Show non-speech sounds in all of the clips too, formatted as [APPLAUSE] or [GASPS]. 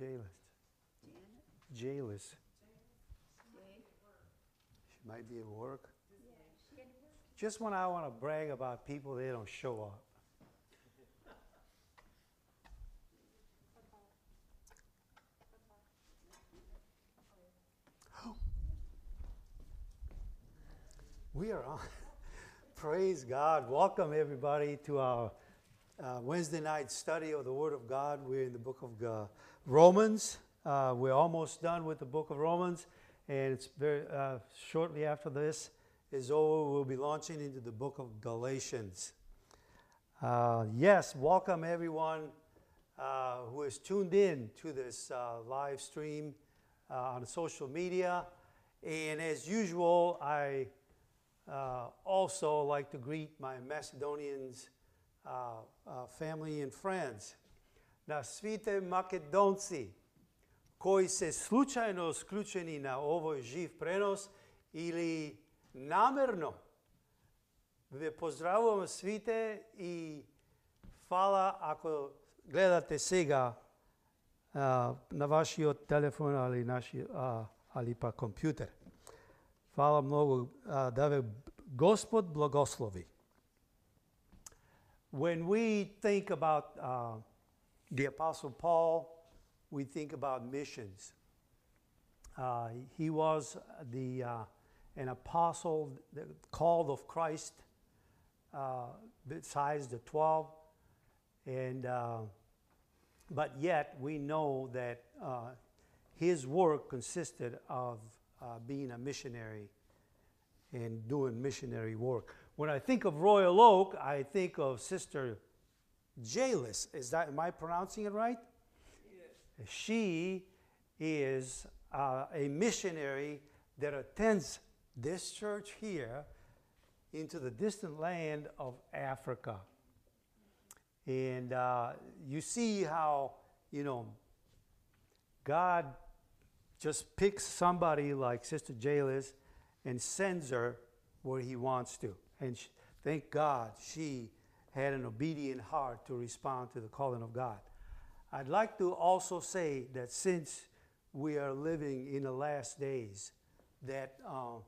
is Sister Jalis. She might be at work. Just when I want to brag about people, they don't show up. [GASPS] We are on. [LAUGHS] Praise God. Welcome, everybody, to our uh, Wednesday night study of the Word of God. We're in the book of uh, Romans. Uh, we're almost done with the book of Romans, and it's very uh, shortly after this is over. We'll be launching into the book of Galatians. Uh, yes, welcome everyone uh, who is tuned in to this live stream on social media. And as usual, I also like to greet my Macedonians uh, uh, family and friends, на свите македонци кои се случајно склучени на овој жив пренос или намерно ве поздравувам свите и фала ако гледате сега а, на вашиот телефон али наши а, али па компјутер. Фала многу а, да ве Господ благослови. When we think about uh, the Apostle Paul, we think about missions. Uh, he was the, uh, an apostle called of Christ, uh, besides the 12. And, uh, but yet we know that uh, his work consisted of being a missionary and doing missionary work. When I think of Royal Oak, I think of Sister Jalis. Is that am I pronouncing it right? Yes. She is uh, a missionary that attends this church here into the distant land of Africa. And uh, you see how, you know, God just picks somebody like Sister Jalis and sends her where he wants to. And she, thank God she had an obedient heart to respond to the calling of God. I'd like to also say that since we are living in the last days, that uh,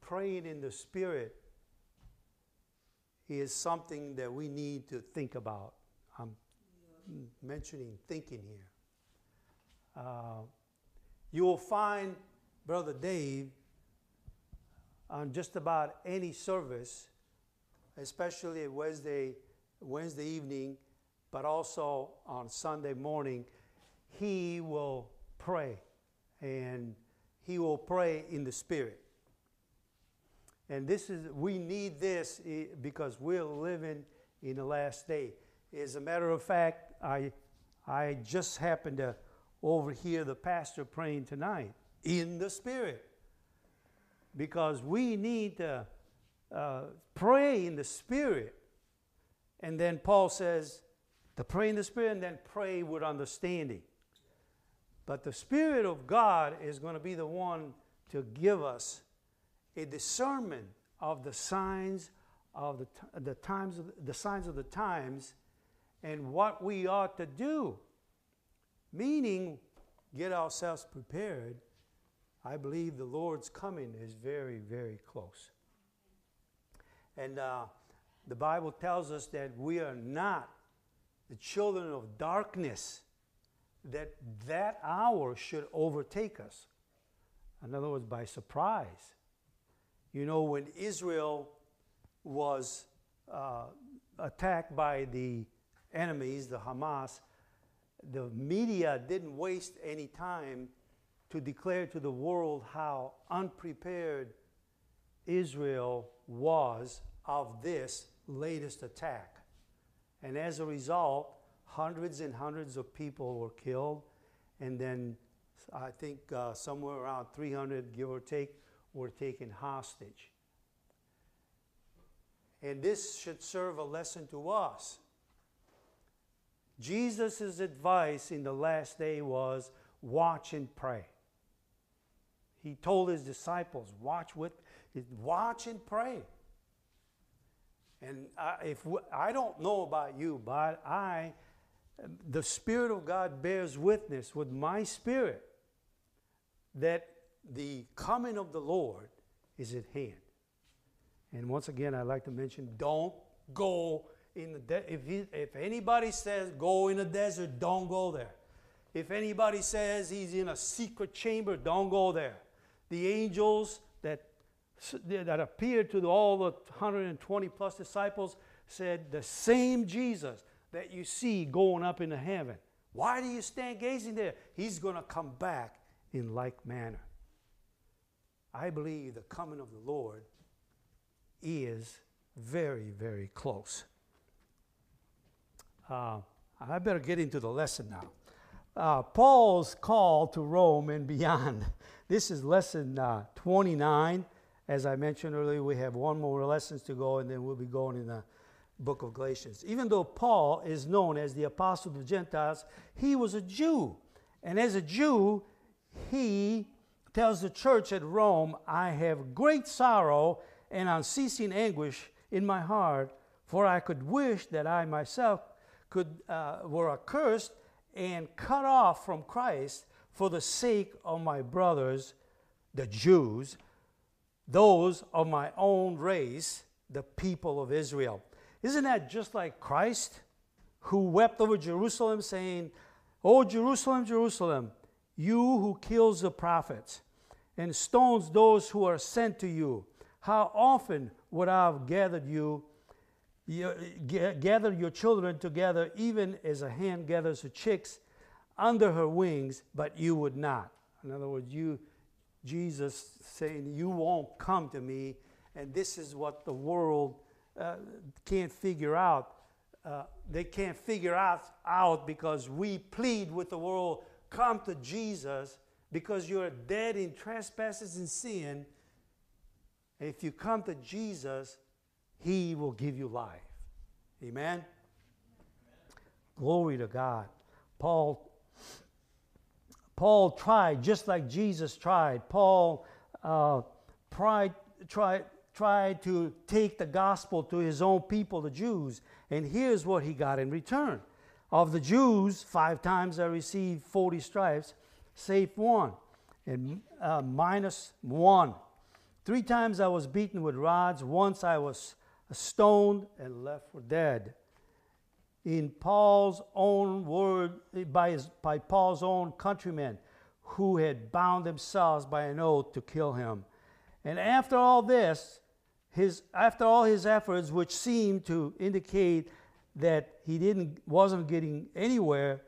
praying in the Spirit is something that we need to think about. I'm mentioning thinking here. Uh, you will find Brother Dave on just about any service, especially Wednesday, Wednesday evening, but also on Sunday morning, he will pray. And he will pray in the Spirit. And this is, we need this eh, because we're living in the last day. As a matter of fact, I, I just happened to overhear the pastor praying tonight in the Spirit because we need to uh, pray in the Spirit. And then Paul says to pray in the Spirit and then pray with understanding. But the Spirit of God is going to be the one to give us a discernment of the signs of the, t- the times of the signs of the times and what we ought to do meaning get ourselves prepared I believe the Lord's coming is very, very close. And uh, the Bible tells us that we are not the children of darkness, that that hour should overtake us. In other words, by surprise. You know, when Israel was uh, attacked by the enemies, the Hamas, the media didn't waste any time to declare to the world how unprepared Israel was of this latest attack. And as a result, hundreds and hundreds of people were killed, and then I think uh, somewhere around 300, give or take, were taken hostage. And this should serve a lesson to us. Jesus' advice in the last day was watch and pray. He told his disciples, watch with watch and pray. And I, if we, I don't know about you, but I, the Spirit of God bears witness with my spirit that the coming of the Lord is at hand. And once again, I'd like to mention don't go in the de- if, he, if anybody says go in the desert, don't go there. If anybody says he's in a secret chamber, don't go there. The angels that, that appeared to all the 120 plus disciples said the same Jesus that you see going up into heaven. Why do you stand gazing there? He's going to come back in like manner. I believe the coming of the Lord is very, very close. Uh, I better get into the lesson now. Uh, Paul's call to Rome and beyond. [LAUGHS] This is lesson uh, 29. As I mentioned earlier, we have one more lessons to go, and then we'll be going in the book of Galatians. Even though Paul is known as the apostle of the Gentiles, he was a Jew. And as a Jew, he tells the church at Rome, I have great sorrow and unceasing anguish in my heart, for I could wish that I myself could uh, were accursed and cut off from Christ for the sake of my brothers, the Jews, those of my own race, the people of Israel. Isn't that just like Christ, who wept over Jerusalem, saying, Oh, Jerusalem, Jerusalem, you who kills the prophets and stones those who are sent to you. How often would I have gathered you, you gathered your children together, even as a hen gathers her chicks under her wings, but you would not. In other words, you, Jesus saying, You won't come to me, and this is what the world uh, can't figure out. Uh, they can't figure out, out because we plead with the world come to Jesus because you're dead in trespasses and sin. If you come to Jesus, He will give you life. Amen? Amen. Glory to God. Paul Paul tried just like Jesus tried. Paul uh, tried, tried, tried to take the gospel to his own people, the Jews, and here's what he got in return. Of the Jews, five times I received 40 stripes, save one, and uh, minus one. Three times I was beaten with rods, once I was stoned and left for dead. In Paul's own word, by, his, by Paul's own countrymen, who had bound themselves by an oath to kill him. And after all this, his, after all his efforts, which seemed to indicate that he didn't, wasn't getting anywhere,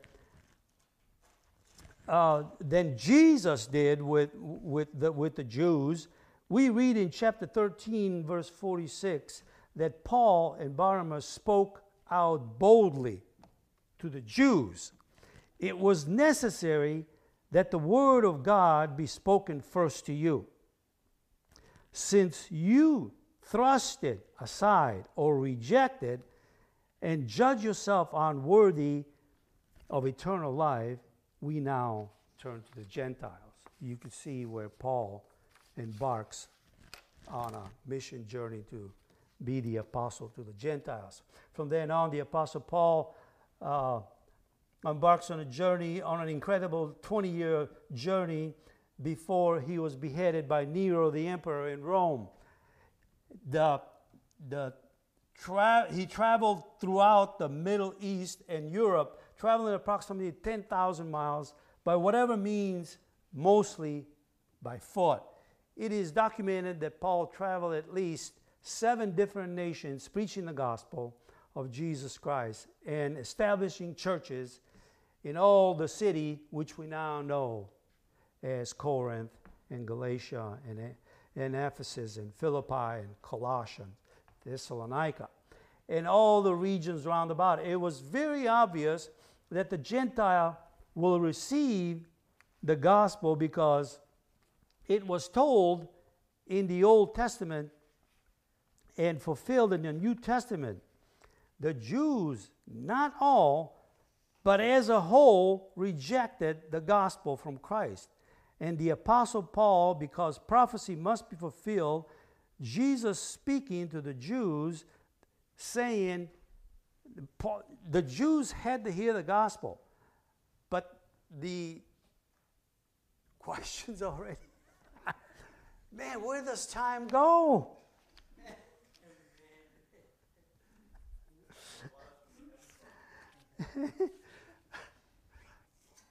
uh, than Jesus did with, with, the, with the Jews. We read in chapter 13, verse 46, that Paul and Barnabas spoke out boldly to the Jews. It was necessary that the word of God be spoken first to you. Since you thrust it aside or rejected and judge yourself unworthy of eternal life, we now turn to the Gentiles. You can see where Paul embarks on a mission journey to be the apostle to the Gentiles. From then on, the apostle Paul uh, embarks on a journey, on an incredible 20 year journey before he was beheaded by Nero, the emperor in Rome. The, the tra- he traveled throughout the Middle East and Europe, traveling approximately 10,000 miles by whatever means, mostly by foot. It is documented that Paul traveled at least seven different nations preaching the gospel of Jesus Christ and establishing churches in all the city which we now know as Corinth and Galatia and, and Ephesus and Philippi and Colossians, Thessalonica, and all the regions round about. It was very obvious that the Gentile will receive the gospel because it was told in the Old Testament and fulfilled in the New Testament. The Jews, not all, but as a whole, rejected the gospel from Christ. And the Apostle Paul, because prophecy must be fulfilled, Jesus speaking to the Jews, saying the Jews had to hear the gospel, but the [LAUGHS] questions already. [LAUGHS] Man, where does time go?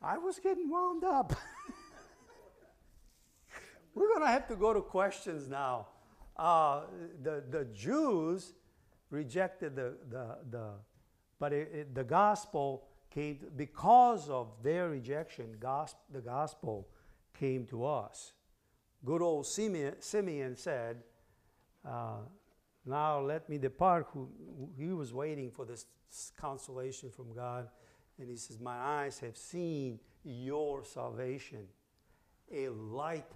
I was getting wound up. We're going to have to go to questions now. Uh, the, the Jews rejected the, the, the but it, it, the gospel came, because of their rejection, gospel, the gospel came to us. Good old Simeon, Simeon said, uh, Now let me depart. Who, he was waiting for this consolation from God. And he says, My eyes have seen your salvation, a light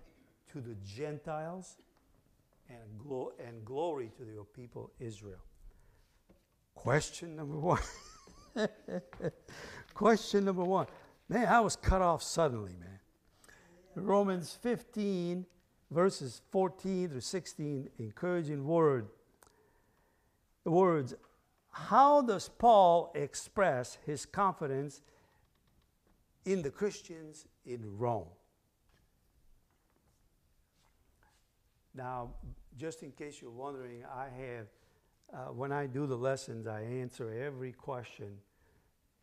to the Gentiles and, glo- and glory to your people Israel. Question number one. [LAUGHS] Question number one. Man, I was cut off suddenly, man. Romans 15, verses 14 through 16, encouraging word. The words, how does Paul express his confidence in the Christians in Rome? Now, just in case you're wondering, I have, uh, when I do the lessons, I answer every question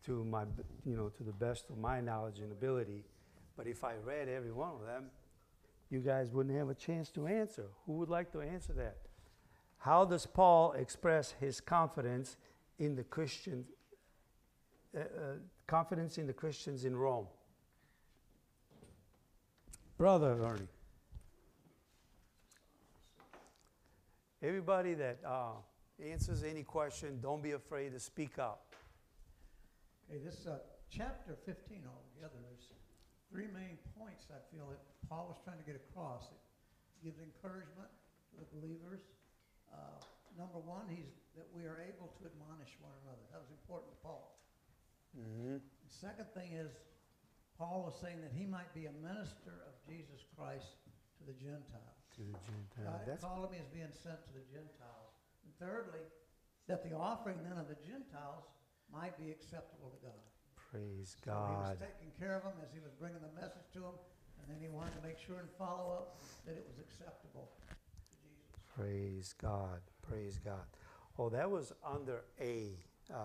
to my, you know, to the best of my knowledge and ability. But if I read every one of them, you guys wouldn't have a chance to answer. Who would like to answer that? How does Paul express his confidence in the Christians, uh, uh, confidence in the Christians in Rome? Brother Ernie. Everybody that uh, answers any question, don't be afraid to speak up. Okay, this uh, chapter 15 altogether, there's three main points I feel that Paul was trying to get across. It gives encouragement to the believers. Uh, number one, he's that we are able to admonish one another. That was important to Paul. Mm-hmm. The second thing is, Paul was saying that he might be a minister of Jesus Christ to the Gentiles. To the Gentile. God That's called him as being sent to the Gentiles. And thirdly, that the offering then of the Gentiles might be acceptable to God. praise So he was taking care of them as he was bringing the message to them, and then he wanted to make sure and follow up that it was acceptable. Praise God. Praise God. Oh, that was under A. Uh,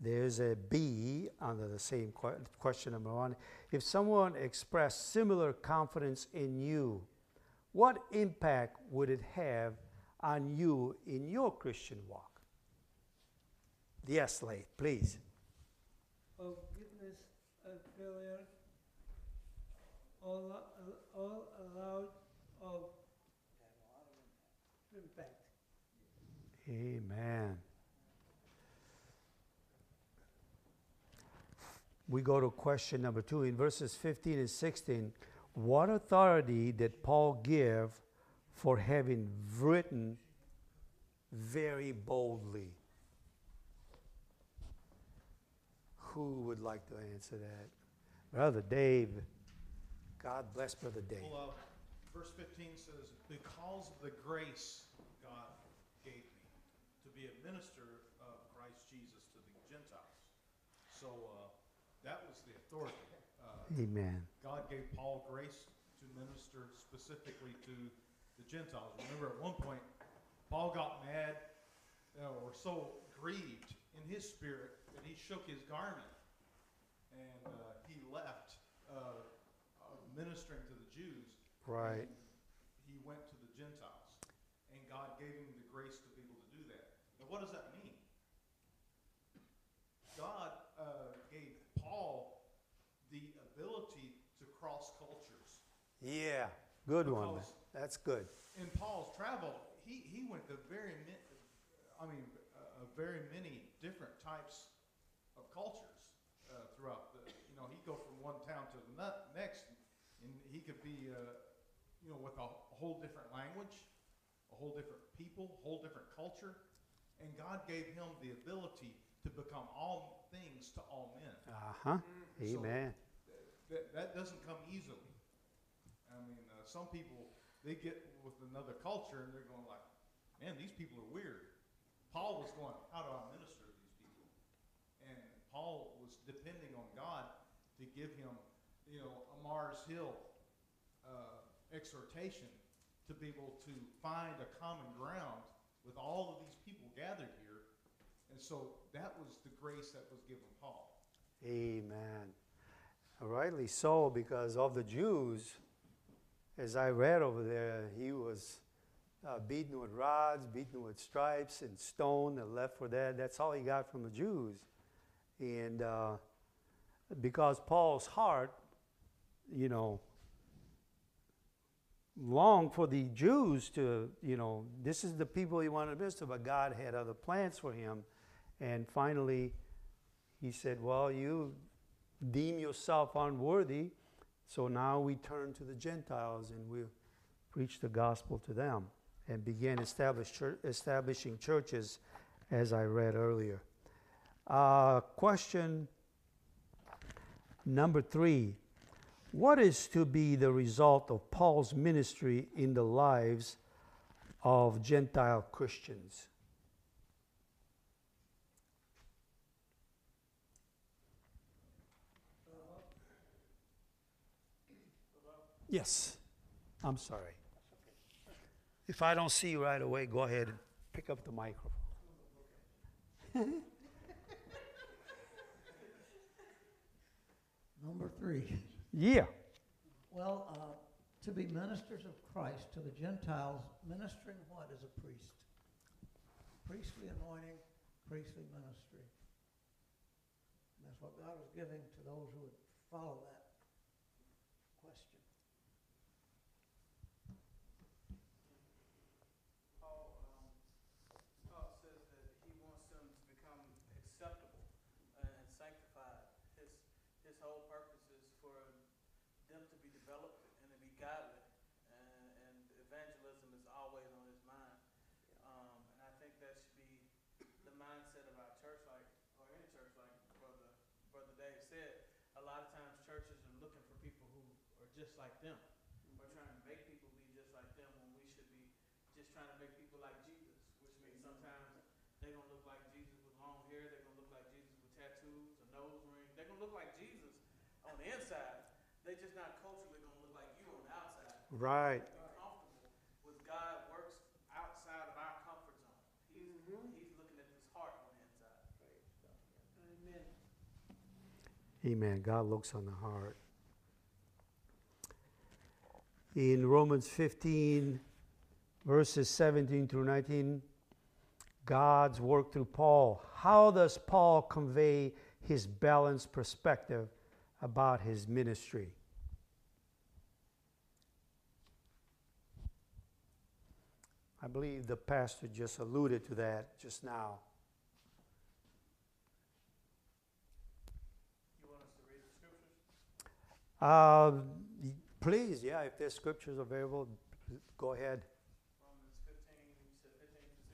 there's a B under the same que- question number one. If someone expressed similar confidence in you, what impact would it have on you in your Christian walk? Yes, Late, please. forgiveness of failure, all, all allowed of impact. Amen. We go to question number two in verses 15 and 16. What authority did Paul give for having written very boldly? Who would like to answer that? Brother Dave. God bless Brother Dave. Well, uh, verse 15 says, Because of the grace God gave me to be a minister of Christ Jesus to the Gentiles. So uh, that was the authority. Uh, Amen. God gave Paul grace to minister specifically to the Gentiles. Remember, at one point, Paul got mad uh, or so grieved in his spirit that he shook his garment and uh, he left uh, uh, ministering to the Jews. Right. He went to the Gentiles, and God gave him the grace to be able to do that. Now, what does that mean? God uh, gave Paul the ability to cross cultures. Yeah, good one. That's good. In Paul's travel, he, he went to very, mi- I mean, uh, very many different types of cultures uh, throughout the, you know, he'd go from one town to the next, and he could be, uh, you know, with a whole different language, a whole different people, a whole different culture, and God gave him the ability to become all things to all men. Uh huh. So- Amen. That, that doesn't come easily. I mean, uh, some people, they get with another culture and they're going like, man, these people are weird. Paul was going, how do I minister to these people? And Paul was depending on God to give him, you know, a Mars Hill uh, exhortation to be able to find a common ground with all of these people gathered here. And so that was the grace that was given Paul. Amen. Rightly so, because of the Jews, as I read over there, he was uh, beaten with rods, beaten with stripes, and stoned and left for dead. That's all he got from the Jews. And uh, because Paul's heart, you know, longed for the Jews to, you know, this is the people he wanted to minister, but God had other plans for him. And finally, he said, Well, you deem yourself unworthy, so now we turn to the Gentiles and we preach the gospel to them and began establish chur- establishing churches, as I read earlier. Uh, question number three What is to be the result of Paul's ministry in the lives of Gentile Christians? Yes. I'm sorry. If I don't see you right away, go ahead and pick up the microphone. [LAUGHS] Number three. Yeah. Well, uh, to be ministers of Christ to the Gentiles, ministering what is a priest? Priestly anointing, priestly ministry. And that's what God was giving to those who would follow that question. Paul, um, Paul says that he wants them to become acceptable and sanctified. His, his whole purpose is for them to be developed and to be godly. And, and evangelism is always on his mind. Um, and I think that should be the mindset of our church, like, or any church, like Brother, Brother Dave said. A lot of times churches are looking for people who are just like them. Or trying to make people be just like them when we should be just trying to make people like Jesus, which means mm-hmm. sometimes they're gonna look like Jesus with long hair, they're gonna look like Jesus with tattoos, a nose ring. They're gonna look like Jesus on the inside. They're just not culturally gonna look like you on the outside. Right. Be comfortable with God works outside of our comfort zone. He's, mm-hmm. he's looking at this heart on the inside. Amen. Amen. God looks on the heart. In Romans 15, verses 17 through 19, God's work through Paul. How does Paul convey his balanced perspective about his ministry? I believe the pastor just alluded to that just now. You want us to read the scriptures? Uh, please, yeah, if there's scriptures available, go ahead. Romans 15,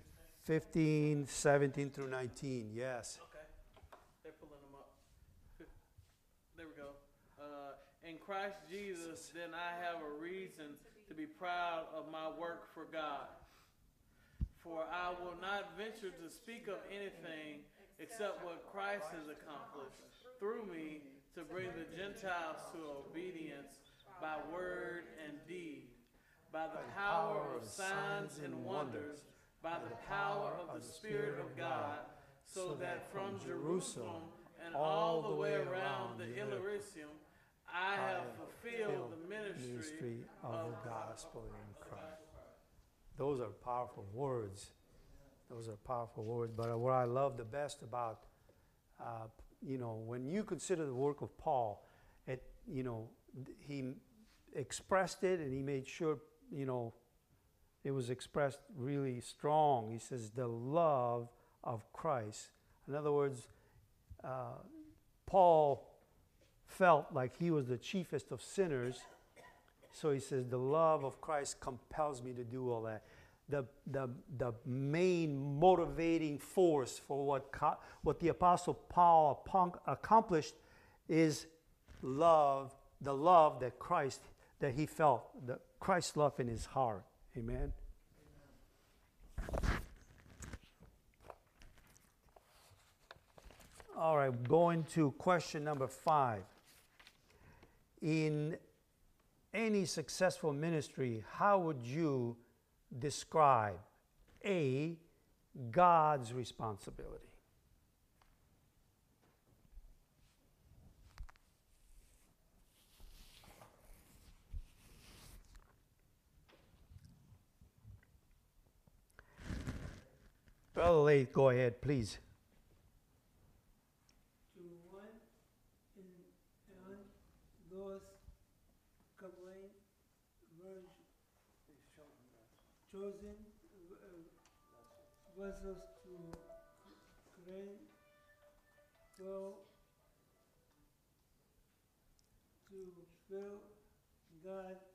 you said 15 to 16? 15, 17 through 19, yes. Okay. They're pulling them up. There we go. Uh, in Christ Jesus, then I have a reason to be proud of my work for God. For I will not venture to speak of anything except what Christ has accomplished through me to bring the Gentiles to obedience by word and deed, by the power of signs and wonders, by the power of the Spirit of God, so that from Jerusalem and all the way around the Illyricum, I have fulfilled the ministry of the gospel in Christ. Those are powerful words. Those are powerful words. But what I love the best about, uh, you know, when you consider the work of Paul, it, you know, he expressed it and he made sure, you know, it was expressed really strong. He says, the love of Christ. In other words, uh, Paul felt like he was the chiefest of sinners. So he says, the love of Christ compels me to do all that. The, the, the main motivating force for what, co- what the Apostle Paul accomplished is love, the love that Christ, that he felt, the Christ's love in his heart. Amen. All right, going to question number five. In any successful ministry, how would you describe A, God's responsibility? Brother Late, go ahead, please. To one in those chosen uh, vessels to well to fill God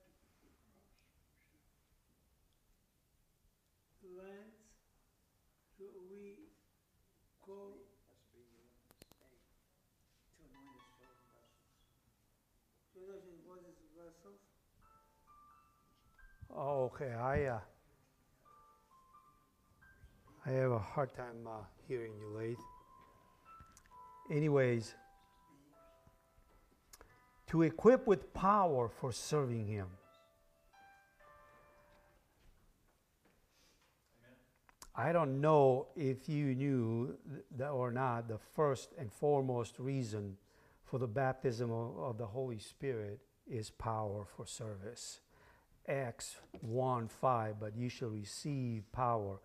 okay, I, uh, I have a hard time uh, hearing you late. Anyways, to equip with power for serving Him. I don't know if you knew that or not, the first and foremost reason for the baptism of, of the Holy Spirit is power for service. Acts 1 5, but you shall receive power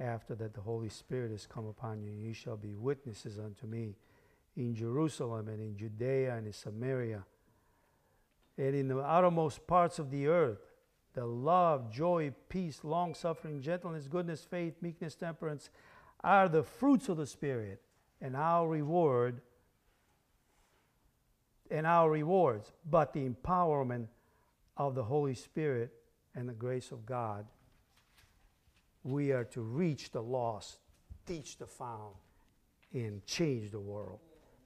after that the Holy Spirit has come upon you. and You shall be witnesses unto me in Jerusalem and in Judea and in Samaria and in the outermost parts of the earth. The love, joy, peace, long suffering, gentleness, goodness, faith, meekness, temperance are the fruits of the Spirit, and our reward and our rewards, but the empowerment of the Holy Spirit and the grace of God. We are to reach the lost, teach the found, and change the world.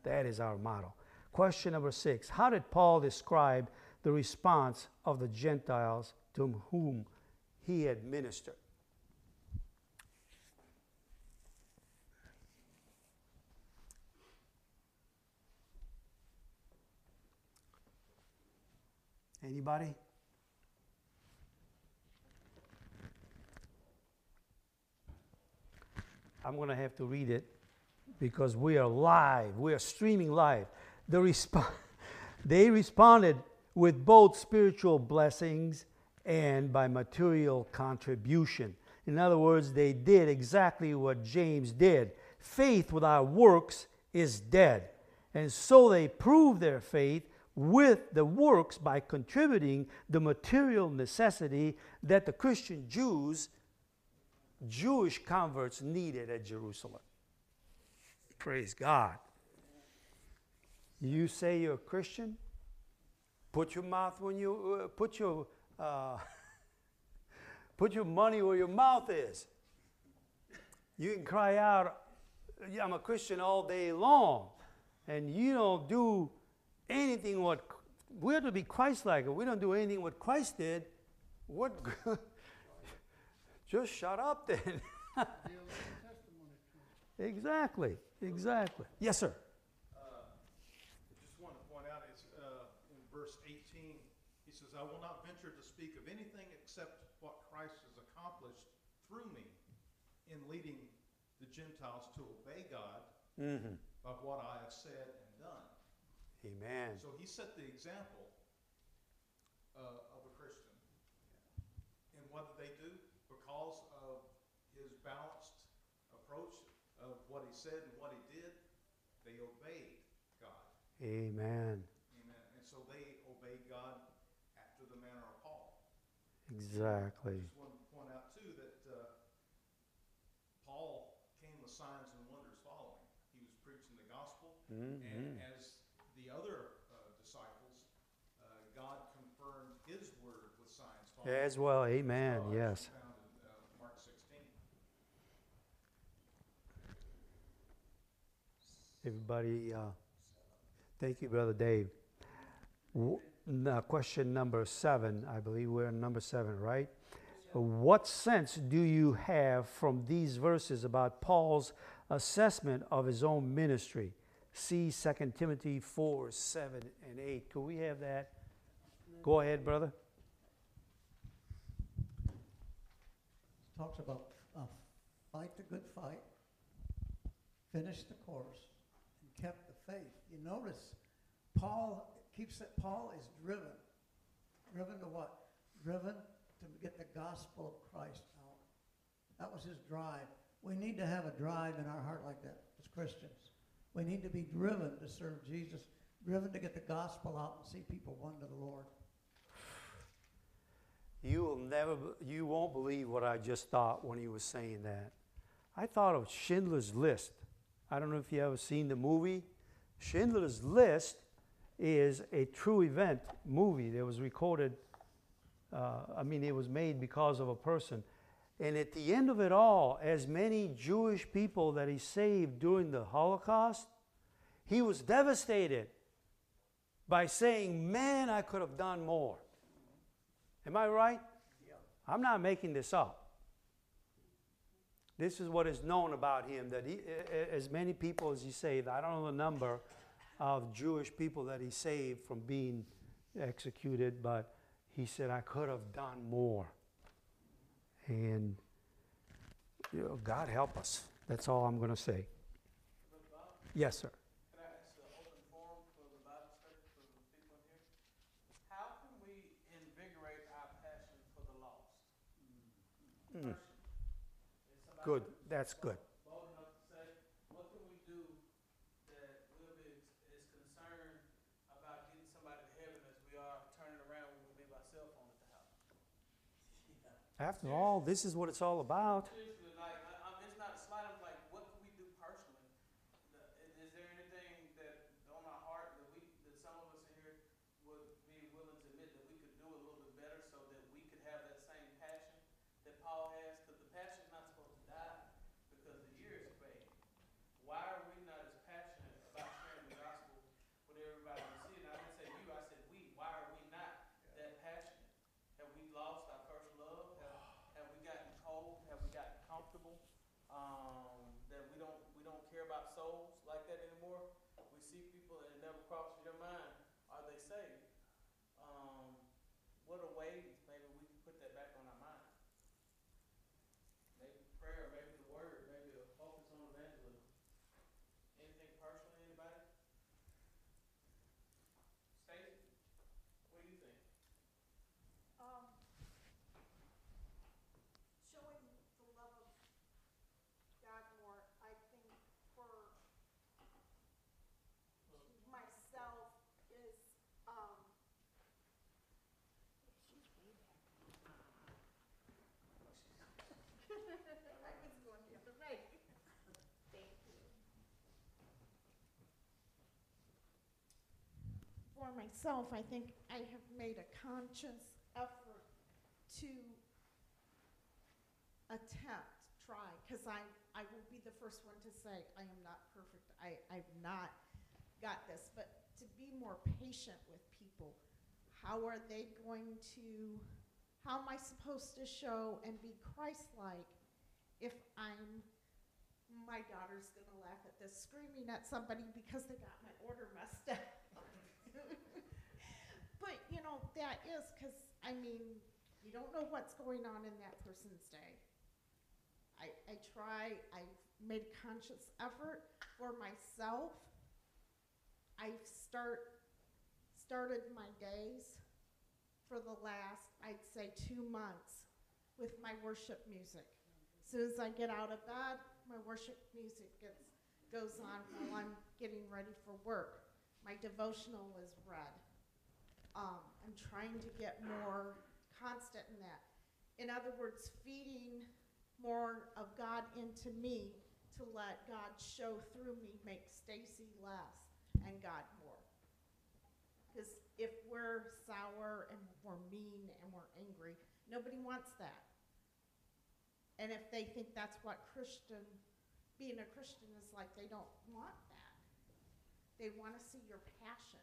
That is our motto. Question number six How did Paul describe the response of the Gentiles to whom he had ministered? Anybody? I'm going to have to read it because we are live. We are streaming live. The resp- [LAUGHS] they responded with both spiritual blessings and by material contribution. In other words, they did exactly what James did. Faith without works is dead. And so they proved their faith with the works by contributing the material necessity that the Christian Jews, Jewish converts, needed at Jerusalem. Praise God. You say you're a Christian? Put your mouth when you uh, put your uh, [LAUGHS] put your money where your mouth is. You can cry out, "I'm a Christian" all day long, and you don't do anything what we're to be Christ-like. If we don't do anything what Christ did, what? [LAUGHS] Just shut up then. [LAUGHS] exactly. Exactly. Yes, sir. Uh, Just want to point out, it's uh, in verse 18, he says, "I will not venture to speak of anything except what Christ has accomplished through me in leading the Gentiles to obey God Mm-hmm. by what I have said and done." Amen. So he set the example uh, of a Christian. And what did they do? Because of his balanced approach of what he said and what he did, they obeyed God. Amen. Amen. And so they obeyed God after the manner of Paul. Exactly. I Just want to point out too that uh, Paul came with signs and wonders following. He was preaching the gospel, and Mm-hmm. as the other uh, disciples, uh, God confirmed His word with signs following. As well. Amen. Uh, Yes. Found uh, Everybody, uh, thank you, Brother Dave. W- now, question number seven, I believe we're on number seven, right? What sense do you have from these verses about Paul's assessment of his own ministry? see 2 Timothy 4, 7, and 8. Could we have that? Go ahead, brother. Talks about uh, fight the good fight, finish the course, and kept the faith. You notice Paul keeps it. Paul is driven. Driven to what? Driven to get the gospel of Christ out. That was his drive. We need to have a drive in our heart like that as Christians. We need to be driven to serve Jesus, driven to get the gospel out and see people won to the Lord. You will never, you won't believe what I just thought when he was saying that. I thought of Schindler's List. I don't know if you ever seen the movie. Schindler's List is a true event movie that was recorded. Uh, I mean, it was made because of a person. And at the end of it all, as many Jewish people that he saved during the Holocaust, he was devastated by saying, Man, I could have done more. Am I right? I'm not making this up. This is what is known about him that he, as many people as he saved, I don't know the number of Jewish people that he saved from being executed, but he said, I could have done more. And you know, God help us. That's all I'm going to say. Yes, sir. can I ask an open forum for the Bible study for the people in here? How can we invigorate our passion for the lost? Mm. Personally, is somebody Good. That's good. bold enough to say, what can we do that will be as, as concerned about getting somebody to heaven as we are turning around when we leave our cell phone at the house? After all, this is what it's all about. Seriously, like, I, I'm, it's not a slight, I'm like, what can we do personally? The- Is, is there anything that, on our heart, that we, that some of us in here would be willing to admit that we could do a little bit better so that we could have that same passion that Paul has? Because the passion's not supposed to die because the years fade. Why are we not as passionate about sharing the gospel with everybody we see? And I didn't say you, I said we. Why are we not that passionate? Have we lost our first love? Have, have we gotten cold? Have we gotten comfortable? Um, that we don't we don't care about souls like that anymore. We see people and it never crosses your mind. Are they saved? Um, what a way maybe we can put that back on our mind. Maybe prayer, maybe the word, maybe a focus on evangelism. Anything personally, anybody? Stacy, what do you think? Um, showing the love of God more, I think for myself is, um, she's way back. I was going the other way. Thank you. For myself, I think I have made a conscious effort to attempt, try, because I, I will be the first one to say, I am not perfect. I, I've not got this, but to be more patient with people. How are they going to, how am I supposed to show and be Christ-like if I'm, my daughter's gonna laugh at this, screaming at somebody because they got my order messed up. But, you know, that is because, I mean, you don't know what's going on in that person's day. I, I try, I've made a conscious effort for myself. I've start, started my days for the last, I'd say, two months with my worship music. As Soon as I get out of bed, my worship music gets, goes on while I'm getting ready for work. My devotional is read. Um, I'm trying to get more constant in that. In other words, feeding more of God into me to let God show through me, make Stacy less and God more. Because if we're sour and we're mean and we're angry, nobody wants that. And if they think that's what Christian, being a Christian is like, they don't want that. They want to see your passion.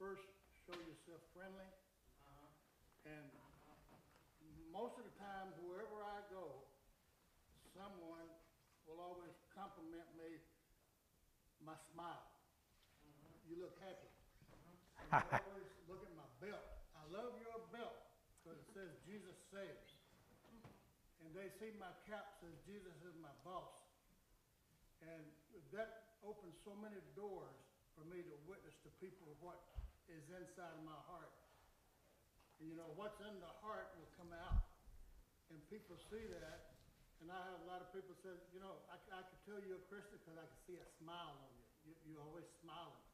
first show yourself friendly. And most of the time, wherever I go, someone will always compliment me, my smile. You look happy. And [LAUGHS] they always look at my belt. I love your belt because it says Jesus saves and they see my cap says Jesus is my boss. And that opens so many doors for me to witness to people what is inside of my heart. And you know, what's in the heart will come out. And people see that. And I have a lot of people say, you know, I, I could tell you're a Christian because I can see a smile on you. you. You're always smiling.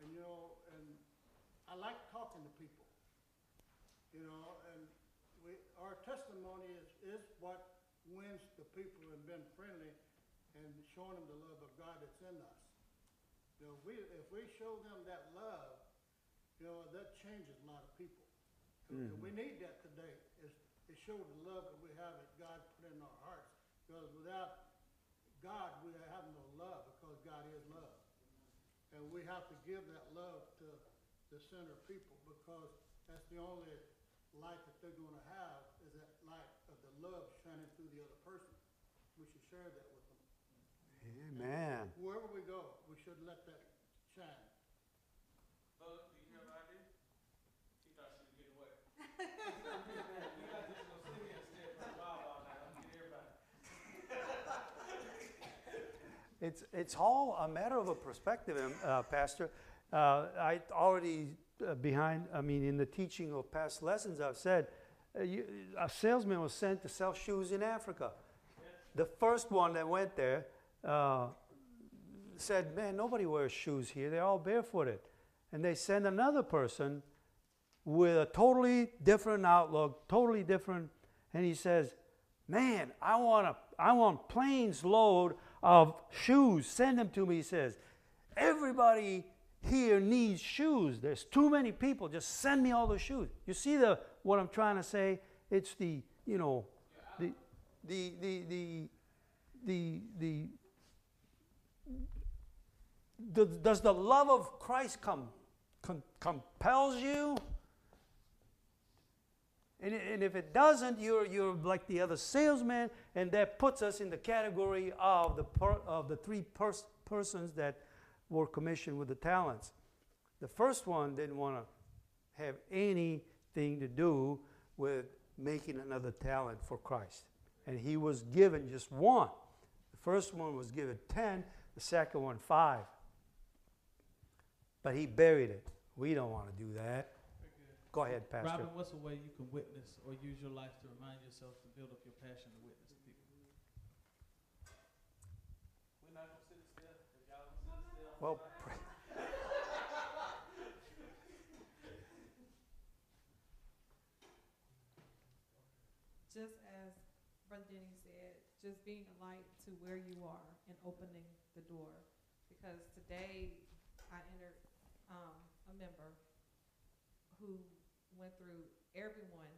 And you know, and I like talking to people. You know, and we, our testimony is, is what wins the people and been friendly and showing them the love of God that's in us. You know, if we, if we show them that love, you know, that changes a lot of people. And Mhm. we need that today, is to show the love that we have that God put in our hearts. Because without God, we have no love, because God is love. And we have to give that love to the center people, because that's the only light that they're gonna have, is that light of the love shining through the other person. We should share that with them. Amen. Wherever we go, we should let that shine. Bud, do you hear my idea? He thought she was getting away. You guys just gonna sit here and stare at the Bible all night, I'm gonna get everybody. It's, it's all a matter of a perspective, um, uh, Pastor. Uh, I already, uh, behind, I mean, in the teaching of past lessons, I've said, uh, you, a salesman was sent to sell shoes in Africa. The first one that went there uh, said, Man, nobody wears shoes here. They're all barefooted. And they send another person with a totally different outlook, totally different. And he says, Man, I want a, I want planes load of shoes. Send them to me. He says, Everybody here needs shoes. There's too many people. Just send me all the shoes. You see the what I'm trying to say? It's the, you know, the the the the the the, the does the love of Christ come com, compels you? And, and if it doesn't, you're, you're like the other salesman, and that puts us in the category of the, per, of the three pers- persons that were commissioned with the talents. The first one didn't want to have anything to do with making another talent for Christ. And he was given just one. The first one was given 10, the second one, five. But he buried it. We don't want to do that. Go ahead, Pastor. Robin, what's a way you can witness or use your life to remind yourself to build up your passion to witness to people? We're not gonna sit still, if y'all gonna sit still. Well, just as Brother Denny said, just being a light to where you are and opening the door. Because today I entered um, a member who went through everyone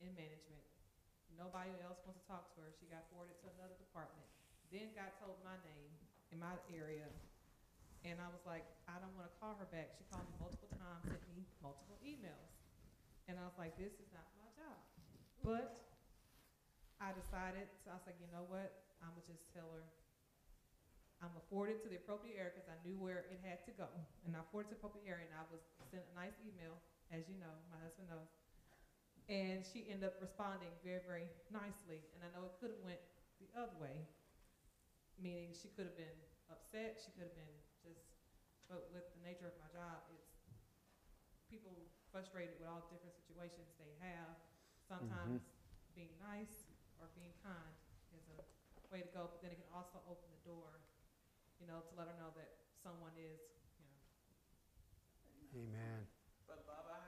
in management. Nobody else wants to talk to her. She got forwarded to another department. Then got told my name in my area. And I was like, I don't want to call her back. She called me multiple times, sent me multiple emails. And I was like, this is not my job. But I decided, so I was like, you know what? I'm gonna just tell her. I'm it to the appropriate area because I knew where it had to go. And I forwarded to the appropriate area and I was sent a nice email, as you know, my husband knows. And she ended up responding very, very nicely. And I know it could have went the other way, meaning she could have been upset, she could have been just, but with the nature of my job, it's people frustrated with all the different situations they have. Sometimes mm-hmm. being nice or being kind is a way to go, but then it can also open the door, you know, to let her know that someone is, you know, Amen. Brother Bob, I have one.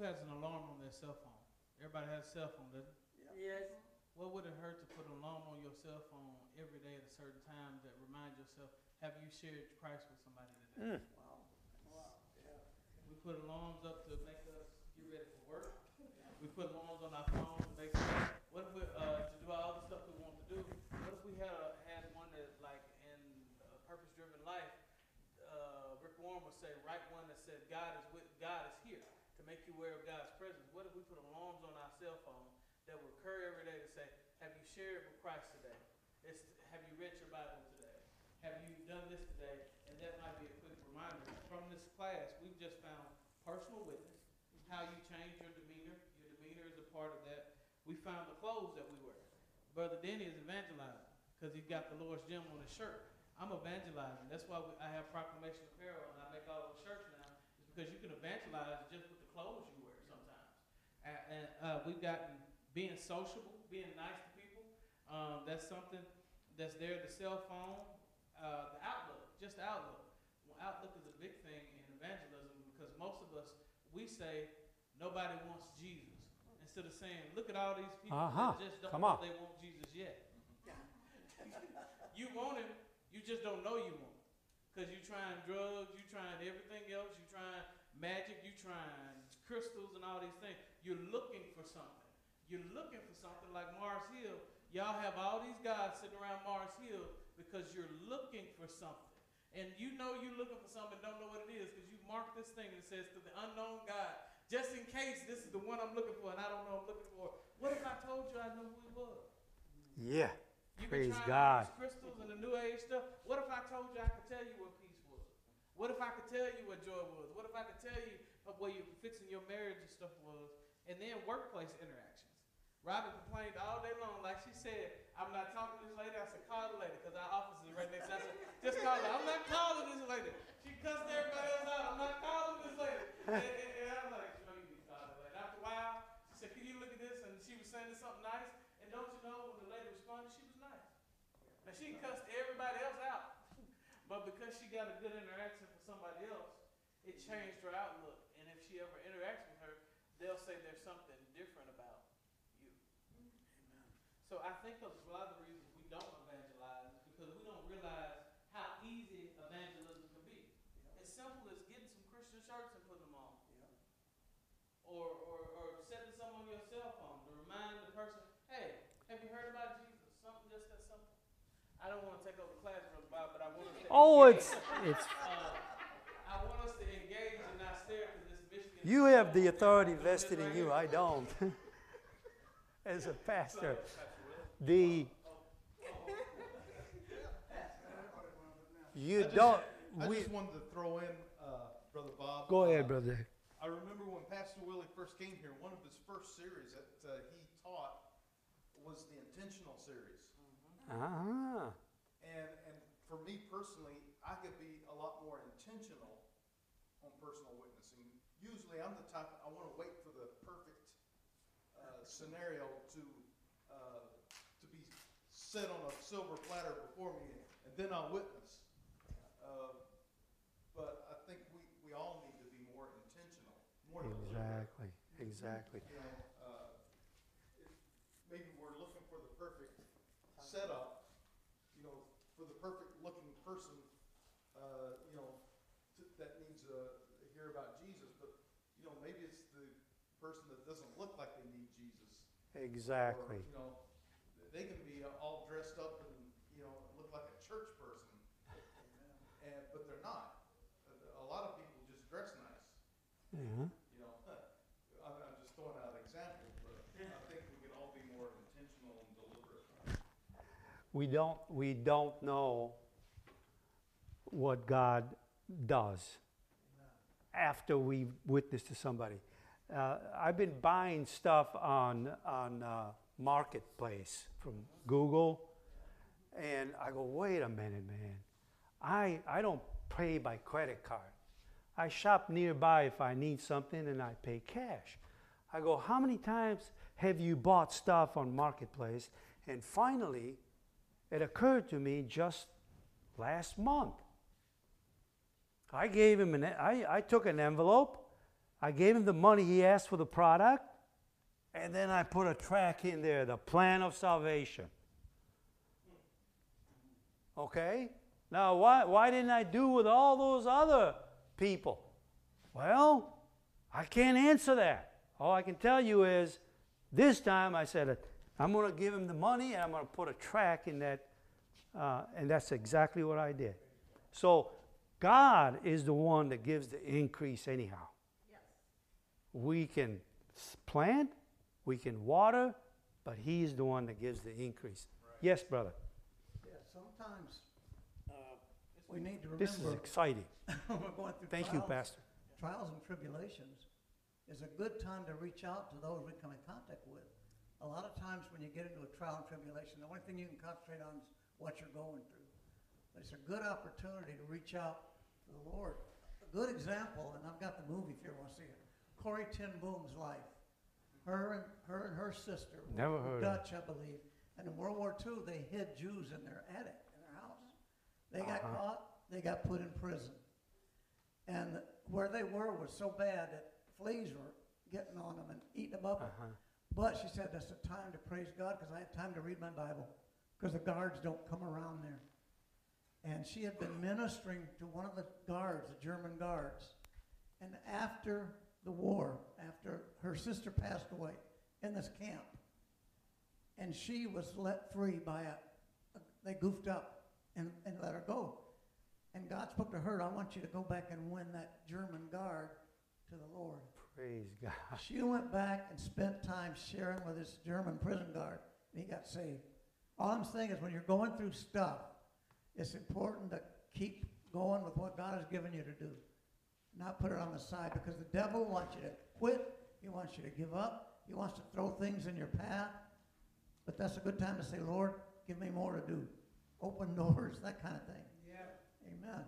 Who has an alarm on their cell phone? Everybody has a cell phone, doesn't it? Yes, What would it hurt to put an alarm on your cell phone every day at a certain time that remind yourself, have you shared Christ with somebody today? Mm. wow. Wow. Yeah. We put alarms up to make us get ready for work. We put alarms on our phone to make sure, what if we, uh, to do all the stuff we want to do? What if we had, a- had one that, like, in uh, purpose-driven life, uh, Rick Warren would say, write one that said, God is with, God is here, to make you aware of God's presence. What if we put alarms on our cell phone that will occur every day to say, have you shared with Christ today? It's, have you read your Bible today? Have you done this today? And that might be a quick reminder. From this class, we've just found personal witness, how you change your demeanor. Your demeanor is a part of that. We found the clothes that we wear. Brother Denny is evangelizing because he's got the Lord's gem on his shirt. I'm evangelizing. That's why we, I have proclamation apparel and I make all those shirts now. Because you can evangelize just with the clothes you wear sometimes. And, and uh, we've gotten being sociable, being nice to people. Um, that's something that's there. The cell phone, uh, the outlook, just the outlook. Well, outlook is a big thing in evangelism because most of us we say nobody wants Jesus instead of saying, look at all these people Uh-huh. that just don't Come know on. they want Jesus yet. [LAUGHS] you want him, you just don't know you want him. Because you're trying drugs, you're trying everything else, you're trying magic, you're trying crystals and all these things. You're looking for something. You're looking for something like Mars Hill. Y'all have all these guys sitting around Mars Hill because you're looking for something. And you know you're looking for something and don't know what it is because you mark this thing that says to the unknown God, just in case this is the one I'm looking for and I don't know what I'm looking for. What if I told you I knew who he was? Yeah. Praise God. crystals and the new age stuff. What if I told you I could tell you what peace was? What if I could tell you what joy was? What if I could tell you what you fixing your marriage and stuff was? And then workplace interactions. Robin complained all day long, like she said, I'm not talking to this lady. I said, call the lady, because our office is right next to us. Just call her. I'm not calling this lady. She cussed everybody else out. I'm not calling this lady. And, and, and I was like, you know, you need to call that lady. After a while, she said, can you look at this? And she was saying something nice. And don't you know, when the lady responded, she was nice. Now, she cussed everybody else out. But because she got a good interaction with somebody else, it mm-hmm. changed her outlook. And if she ever interacts with her, they'll say there's something different about you. Mm-hmm. So I think a lot of the reasons we don't evangelize is because we don't realize how easy evangelism can be. As simple as getting some Christian shirts and putting them on. Or, or, or setting some on your cell phone to remind the person, hey, have you heard about Jesus? Something just that simple. I don't want to take over the class, Brother Bob, but I want us to Oh, engage. it's it's. Uh, I want us to engage and not stare because this Michigan. You have the authority Doing this vested in you. I don't. [LAUGHS] As a pastor, the you I don't. I We just wanted to throw in, uh, Brother Bob. go uh, ahead, brother. I remember when Pastor Willie first came here, one of his first series that uh, he taught was the intentional series. Ah, And, and for me personally, I could be a lot more intentional on personal witnessing. Usually I'm the type, I want to wait for the perfect uh, scenario to, uh, to be set on a silver platter before me, and then I'll witness. Uh, But I think we, we all need to be more intentional, more exactly, exactly. You know, uh, if maybe we're looking for the perfect setup, you know, for the perfect looking person, uh, you know, to, that needs to hear about Jesus, but, you know, maybe it's the person that doesn't look like they need Jesus. Exactly. Or, you know, they can be all dressed up and, you know, look like a church person, and, but they're not. A, a lot of people just dress nice Yeah. you know, I'm, I'm just throwing out examples, but I think we can all be more intentional and deliberate. We don't. We don't know what God does after we witness to somebody. Uh, I've been buying stuff on on uh, marketplace from Google, and I go, wait a minute, man. I I don't pay by credit card. I shop nearby if I need something, and I pay cash. I go, how many times have you bought stuff on marketplace? And finally, it occurred to me just last month. I gave him an I, I took an envelope, I gave him the money he asked for the product, and then I put a track in there, the plan of salvation. Okay? Now why why didn't I do with all those other people? Well, I can't answer that. All I can tell you is this time I said, I'm going to give him the money and I'm going to put a track in that. Uh, and that's exactly what I did. So God is the one that gives the increase, anyhow. Yes. We can plant, we can water, but He's the one that gives the increase. Yes, brother. Yeah, sometimes, uh, we need to remember. This is exciting. [LAUGHS] we're going through Thank you, Pastor. trials and tribulations, is a good time to reach out to those we come in contact with. A lot of times when you get into a trial and tribulation, the only thing you can concentrate on is what you're going through. But it's a good opportunity to reach out to the Lord. A good example, and I've got the movie if you ever want to see it, Corrie ten Boom's life. Her and her and her sister Never heard of. Dutch, I believe. And in World War II, they hid Jews in their attic, in their house. They got Uh-huh. caught, they got put in prison. And where they were was so bad that fleas were getting on them and eating them up. Uh-huh. But she said, that's the time to praise God because I have time to read my Bible because the guards don't come around there. And she had been ministering to one of the guards, the German guards. And after the war, after her sister passed away in this camp, and she was let free by a, they goofed up and, and let her go. And God spoke to her, I want you to go back and win that German guard to the Lord. Praise God. She went back and spent time sharing with this German prison guard, and he got saved. All I'm saying is when you're going through stuff, it's important to keep going with what God has given you to do. Not put it on the side because the devil wants you to quit. He wants you to give up. He wants to throw things in your path. But that's a good time to say, Lord, give me more to do. Open [LAUGHS] doors, that kind of thing. Yeah. Amen.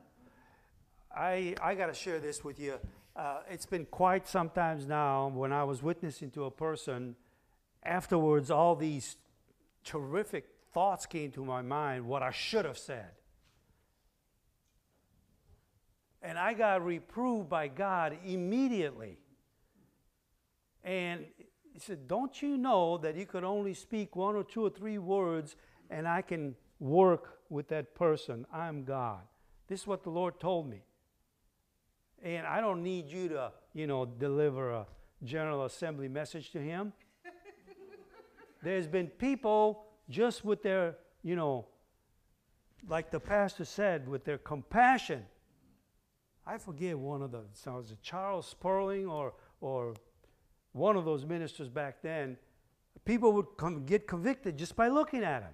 I, I got to share this with you. Uh, it's been quite some times now when I was witnessing to a person. Afterwards, all these terrific thoughts came to my mind, what I should have said. And I got reproved by God immediately. And he said, Don't you know that you could only speak one or two or three words and I can work with that person? I'm God. This is what the Lord told me. And I don't need you to, you know, deliver a General Assembly message to him. [LAUGHS] There's been people just with their, you know, like the pastor said, with their compassion. I forget one of the, so was it Charles Spurgeon or, or one of those ministers back then. People would come, get convicted just by looking at him.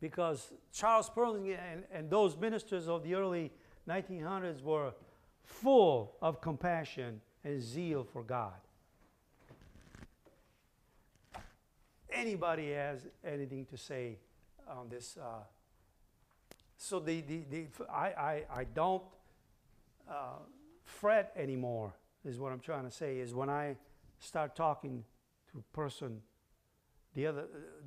Because Charles Spurgeon and, and those ministers of the early 1900s were full of compassion and zeal for God. Anybody has anything to say on this? Uh, so the, the, the, I, I, I don't uh, fret anymore, is what I'm trying to say, is when I start talking to a person the other,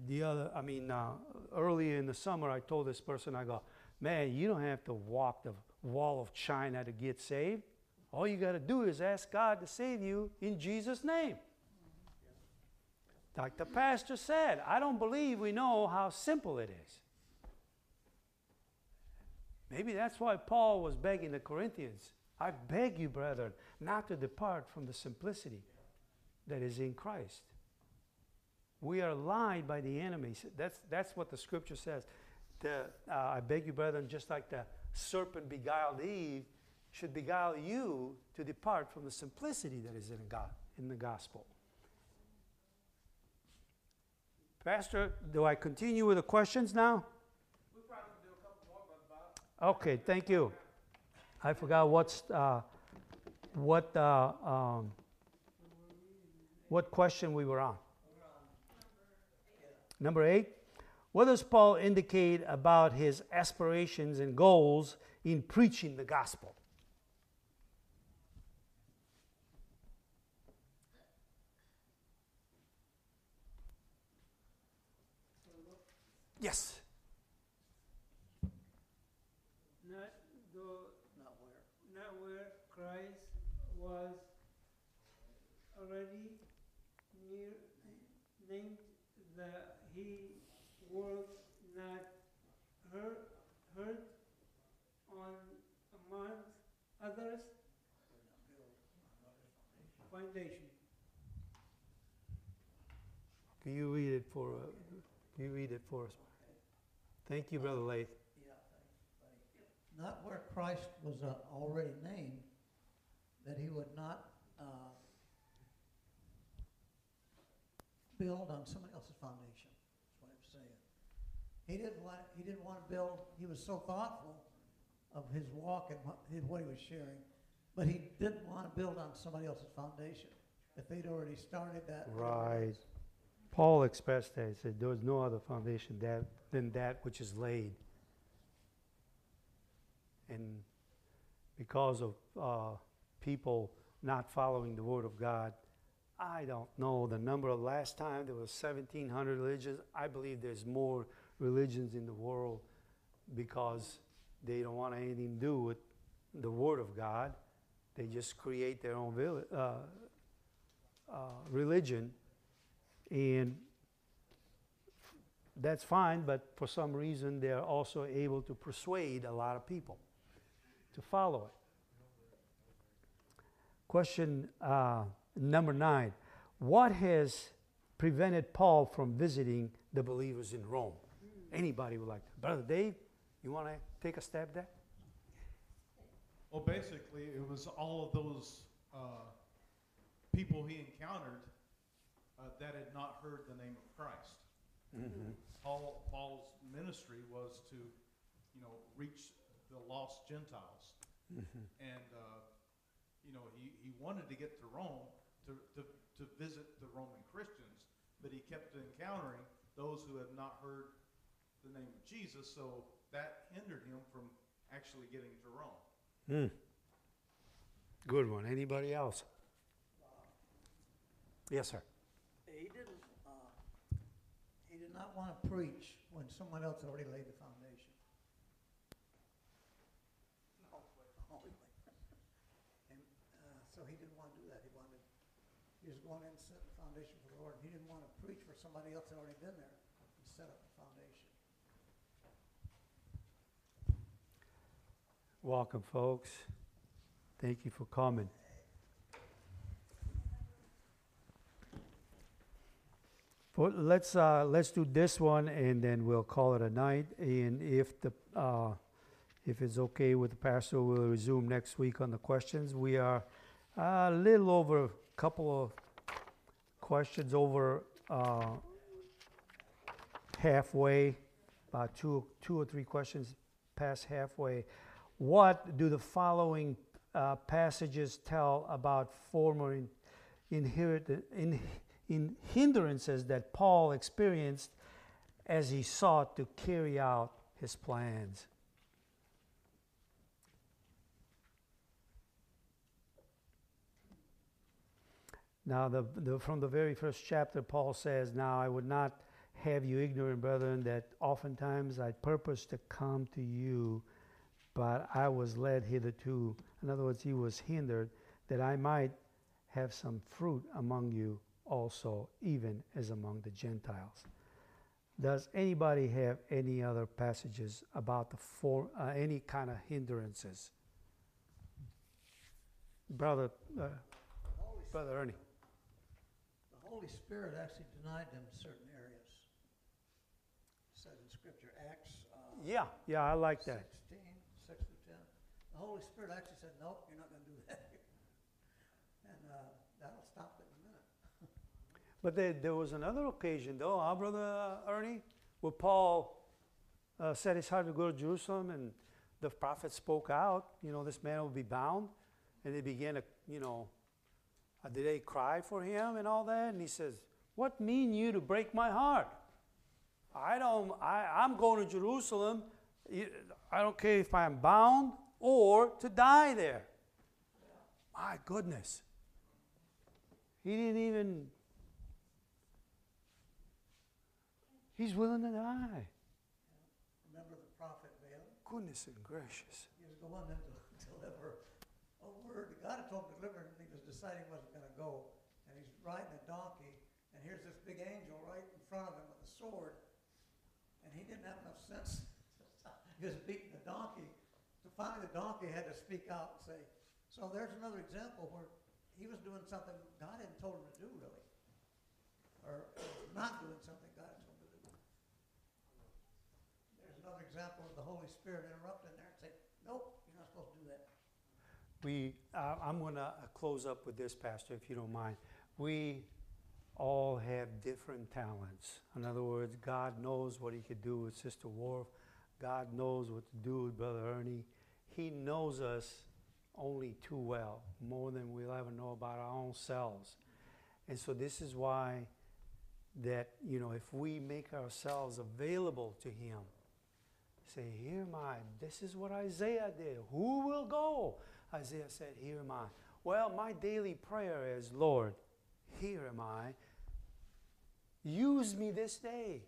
the other, I mean, uh, earlier in the summer, I told this person, I go, man, you don't have to walk the wall of China to get saved. All you got to do is ask God to save you in Jesus' name. Like the pastor said, I don't believe we know how simple it is. Maybe that's why Paul was begging the Corinthians I beg you, brethren, not to depart from the simplicity that is in Christ. We are lied by the enemy. That's, that's what the scripture says. The, uh, I beg you, brethren, just like the serpent beguiled Eve, should beguile you to depart from the simplicity that is in, God, in the gospel. Pastor, do I continue with the questions now? We probably do a couple more, Bob. Okay, thank you. I forgot what's, uh, what, uh, um, what question we were on. Number eight. What does Paul indicate about his aspirations and goals in preaching the gospel? Yes. Not the, Not where. not where Christ was already near, named that he was not hurt, hurt on among others foundation. Can you read it for, uh, can you read it for us? Thank you, Brother Lath. Yeah, thanks, buddy. Not where Christ was uh, already named, that he would not uh, build on somebody else's foundation. That's what I'm saying. He didn't want. He didn't want to build. He was so thoughtful of his walk and what, what he was sharing, but he didn't want to build on somebody else's foundation. If they'd already started that. Right. Paul expressed that, he said, there is no other foundation that, than that which is laid. And because of uh, people not following the Word of God, I don't know the number of last time there was 1,700 religions. I believe there's more religions in the world because they don't want anything to do with the Word of God. They just create their own uh, uh, religion, and that's fine, but for some reason they're also able to persuade a lot of people to follow it. Question uh, number nine What has prevented Paul from visiting the believers in Rome? Anybody would like to? Brother Dave, you want to take a stab there? Well, basically, it was all of those uh, people he encountered uh, that had not heard the name of Christ. Mm-hmm. Paul, Paul's ministry was to, you know, reach the lost Gentiles. Mm-hmm. And, uh, you know, he, he wanted to get to Rome to, to, to visit the Roman Christians, but he kept encountering those who had not heard the name of Jesus, so that hindered him from actually getting to Rome. Mm. Good one. Anybody else? Yes, sir. He didn't. Uh, he did not want to preach when someone else already laid the foundation. And uh, so he didn't want to do that. He wanted. He was going in and set the foundation for the Lord. He didn't want to preach for somebody else that already been there and set up the foundation. Welcome, folks. Thank you for coming. For, let's uh, let's do this one, and then we'll call it a night. And if the uh, if it's okay with the pastor, we'll resume next week on the questions. We are a little over a couple of questions over uh, halfway, about two two or three questions past halfway. What do the following uh, passages tell about former in, in, in hindrances that Paul experienced as he sought to carry out his plans? Now, the, the, from the very first chapter, Paul says, Now I would not have you ignorant, brethren, that oftentimes I purpose to come to you, but I was led hitherto. In other words, he was hindered that I might have some fruit among you also, even as among the Gentiles. Does anybody have any other passages about the for, uh, any kind of hindrances? Brother, uh, Brother Ernie. the Holy Spirit actually denied them certain areas. It said in Scripture, Acts. Uh, Yeah, yeah, I like that. 16, 6 through 10. The Holy Spirit actually said, nope, you're not going to do that. [LAUGHS] and uh, that'll stop it in a minute. [LAUGHS] But there, there was another occasion, though, our Brother Ernie, where Paul uh, set his heart to go to Jerusalem, and the prophet spoke out. You know, this man will be bound, and they began to, you know, uh, did they cry for him and all that? And he says, "What mean you to break my heart? I don't. I, I'm going to Jerusalem. I don't care if I'm bound or to die there." My goodness. He didn't even He's willing to die. Remember the prophet Balaam? Goodness and gracious. He was going in to [LAUGHS] deliver a word. God had told him to deliver, and he was deciding he wasn't going to go. And he's riding a donkey, and here's this big angel right in front of him with a sword. And he didn't have enough sense [LAUGHS] to stop. He was beating the donkey. Finally, the donkey had to speak out and say, So there's another example where he was doing something God hadn't told him to do, really. Or not doing something God had told him to do. There's another example of the Holy Spirit interrupting there and saying, nope, you're not supposed to do that. We, uh, I'm going to close up with this, Pastor, if you don't mind. We all have different talents. In other words, God knows what He could do with Sister Worf. God knows what to do with Brother Ernie. He knows us only too well, more than we'll ever know about our own selves. And so this is why that, you know, if we make ourselves available to Him, say, Here am I. This is what Isaiah did. Who will go? Isaiah said, Here am I. Well, my daily prayer is, Lord, here am I. Use me this day.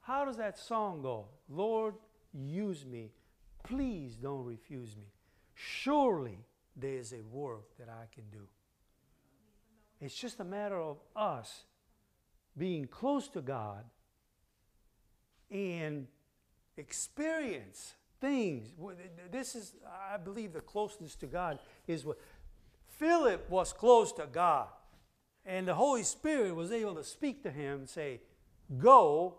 How does that song go? Lord, use me. Please don't refuse me. Surely there is a work that I can do. It's just a matter of us being close to God and experience things. This is, I believe, the closeness to God is what Philip was close to God, and the Holy Spirit was able to speak to him and say, Go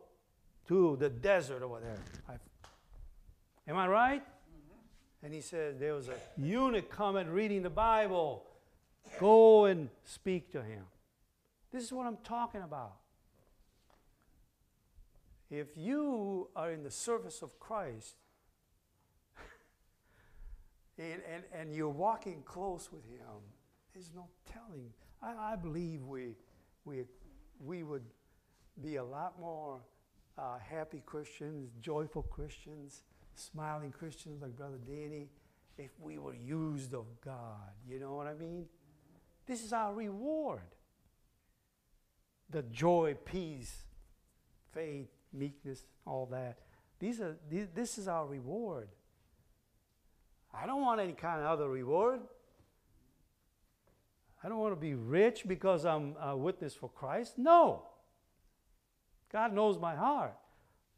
to the desert over there. I, am I right? And he said, There was a eunuch coming reading the Bible. Go and speak to him. This is what I'm talking about. If you are in the service of Christ [LAUGHS] and, and, and you're walking close with Him, there's no telling. I, I believe we, we, we would be a lot more uh, happy Christians, joyful Christians, smiling Christians like Brother Danny if we were used of God. You know what I mean? This is our reward. The joy, peace, faith, meekness, all that. These are, these, this is our reward. I don't want any kind of other reward. I don't want to be rich because I'm a witness for Christ. No. God knows my heart.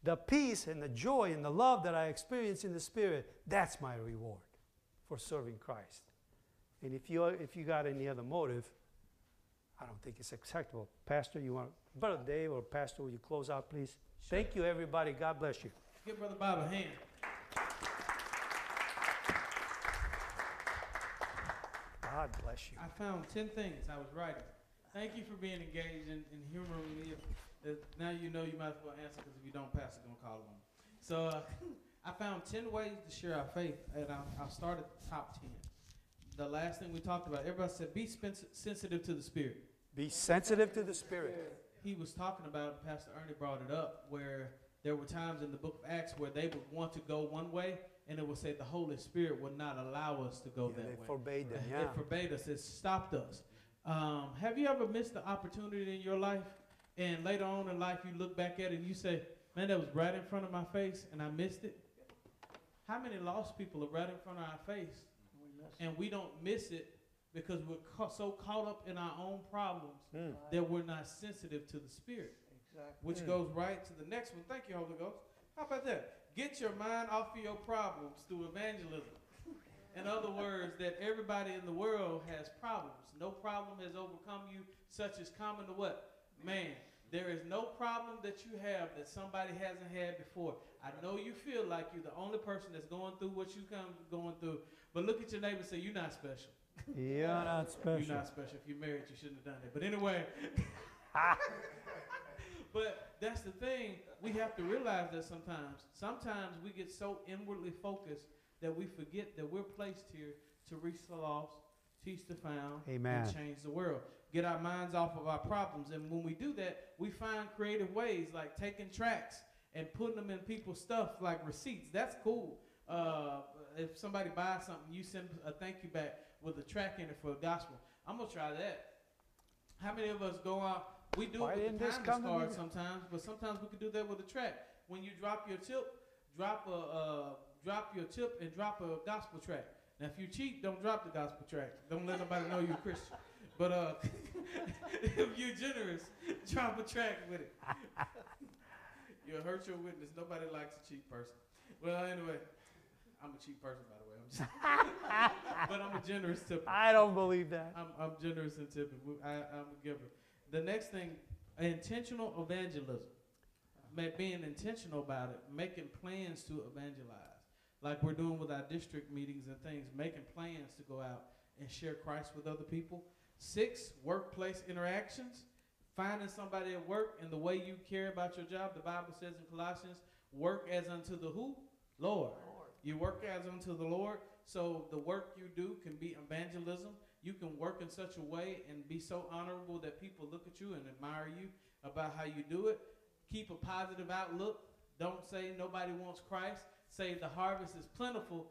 The peace and the joy and the love that I experience in the Spirit, that's my reward for serving Christ. And if you, if you got any other motive, I don't think it's acceptable. Pastor, you want, Brother Dave or Pastor, will you close out, please? Thank you, everybody. God bless you. Give Brother Bob a hand. God bless you. I found 10 things I was writing. Thank you for being engaged and, and humoring me. If, now you know you might as well answer because if you don't, Pastor going to call on me. So uh, [LAUGHS] I found 10 ways to share our faith, and I'll, I'll start at the top 10. The last thing we talked about, everybody said be sensitive to the Spirit. Be sensitive to the Spirit. He was talking about, Pastor Ernie brought it up, where there were times in the book of Acts where they would want to go one way, and it would say the Holy Spirit would not allow us to go Yeah, that they way. forbade them, yeah. It forbade us. It stopped us. Um, have you ever missed the opportunity in your life, and later on in life you look back at it and you say, "Man, that was right in front of my face, and I missed it." How many lost people are right in front of our face, We and we don't miss it because we're ca- so caught up in our own problems it. that we're not sensitive to the Spirit, Exactly. which Mm. goes right to the next one. Thank you, Holy Ghost. How about that? Get your mind off of your problems through evangelism. In other words, that everybody in the world has problems. No problem has overcome you, such as common to what? Man. There is no problem that you have that somebody hasn't had before. I know you feel like you're the only person that's going through what you come going through, but look at your neighbor and say, You're not special. You're not special. You're not special. If you're married, you shouldn't have done it. But anyway, [LAUGHS] but that's the thing. We have to realize that sometimes. Sometimes we get so inwardly focused that we forget that we're placed here to reach the lost, teach the found, Amen. and change the world. Get our minds off of our problems. And when we do that, we find creative ways like taking tracks and putting them in people's stuff like receipts. That's cool. Uh, if somebody buys something, you send a thank you back with a track in it for a gospel. I'm gonna try that. How many of us go out? We do Why it with the this kindness card sometimes, but sometimes we could do that with a track. When you drop your tip, drop a uh, drop your tip and drop a gospel track. Now, if you cheat, don't drop the gospel track. Don't let nobody know you're a Christian. [LAUGHS] But uh, [LAUGHS] if you're generous, drop a track with it. [LAUGHS] You'll hurt your witness. Nobody likes a cheap person. Well, anyway, I'm a cheap person, by the way. I'm just, [LAUGHS] but I'm a generous tipper. I don't believe that. I'm, I'm generous in tipping. I, I'm a giver. The next thing, intentional evangelism. Being intentional about it, making plans to evangelize, like we're doing with our district meetings and things, making plans to go out and share Christ with other people. Six, workplace interactions. Finding somebody at work and the way you care about your job. The Bible says in Colossians, work as unto the who? Lord. You work as unto the Lord. So the work you do can be evangelism. You can work in such a way and be so honorable that people look at you and admire you about how you do it. Keep a positive outlook. Don't say nobody wants Christ. Say the harvest is plentiful.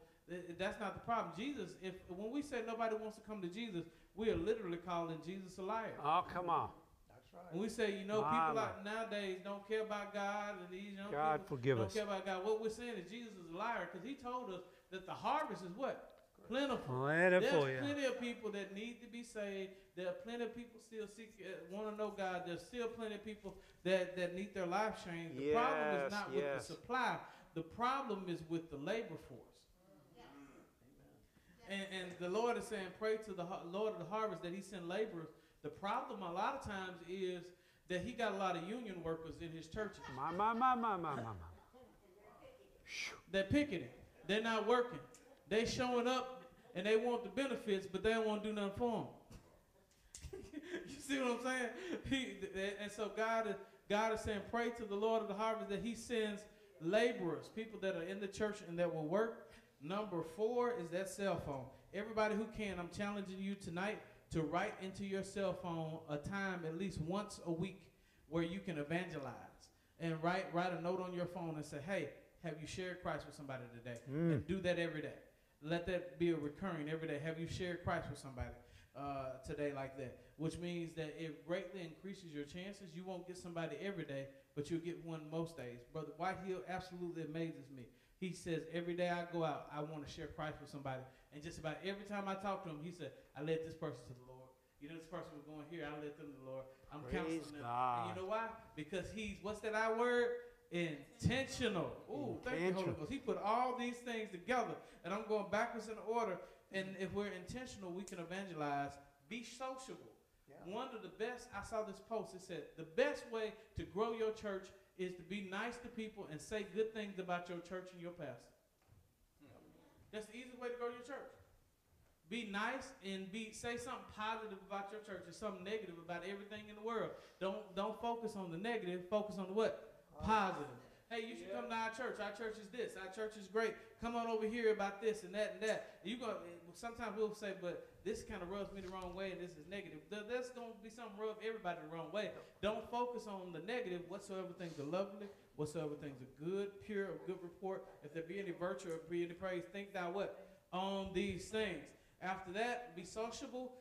That's not the problem. Jesus, if when we say nobody wants to come to Jesus, we are literally calling Jesus a liar. Oh, come on. That's right. When we say, you know, My, people my. out nowadays don't care about God and these young God people forgive don't us. care about God. What we're saying is Jesus is a liar because he told us that the harvest is what? Plentiful. Plentiful, There's yeah. plenty of people that need to be saved. There are plenty of people still seek, uh, want to know God. There's still plenty of people that, that need their life changed. The problem is not with the supply. The problem is with the labor force. And, and the Lord is saying, pray to the Lord of the harvest that He send laborers. The problem a lot of times is that He got a lot of union workers in His churches My, my, my, my, my, my, my. that picketing. They're not working. They showing up and they want the benefits, but they don't want to do nothing for them. [LAUGHS] you see what I'm saying? He, and so God is God is saying, pray to the Lord of the harvest that He sends laborers, people that are in the church and that will work. Number four is that cell phone. Everybody who can, I'm challenging you tonight to write into your cell phone a time at least once a week where you can evangelize and write write a note on your phone and say, hey, have you shared Christ with somebody today? Mm. And do that every day. Let that be a recurring every day. Have you shared Christ with somebody uh, today like that? Which means that it greatly increases your chances. You won't get somebody every day, but you'll get one most days. Brother Whitehill absolutely amazes me. He says, every day I go out, I want to share Christ with somebody. And just about every time I talk to him, he said, I led this person to the Lord. You know, this person was going here, I led them to the Lord. I'm Praise counseling them. God. And you know why? Because he's, what's that I word? Intentional. Ooh, thank you, Holy Ghost. He put all these things together. And I'm going backwards in order. And if we're intentional, we can evangelize. Be sociable. Yeah. One of the best, I saw this post, it said, the best way to grow your church is to be nice to people and say good things about your church and your pastor. That's the easiest way to go to your church. Be nice and be say something positive about your church and something negative about everything in the world. Don't don't focus on the negative, focus on the what? Positive. Hey, you should come to our church. Our church is this. Our church is great. Come on over here about this and that and that. You go. Sometimes we'll say, but this kind of rubs me the wrong way, and this is negative. There's going to be something rub everybody the wrong way. Don't focus on the negative. Whatsoever things are lovely, whatsoever things are good, pure, of good report. If there be any virtue or be any praise, think thou what on these things. After that, be sociable.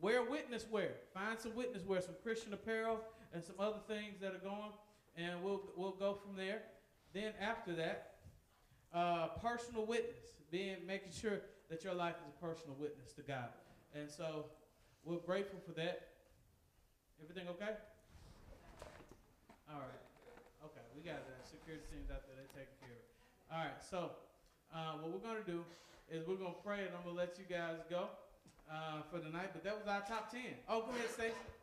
Wear witness wear. Find some witness wear, some Christian apparel, and some other things that are going, and we'll we'll go from there. Then after that, uh, personal witness, being making sure that your life is a personal witness to God. And so we're grateful for that. Everything okay? All right. Okay, we got the security teams out there. They're taking care of it. All right. So uh, what we're gonna do is we're gonna pray, and I'm gonna let you guys go uh, for the night. But that was our top ten. Oh, go ahead, Stacy.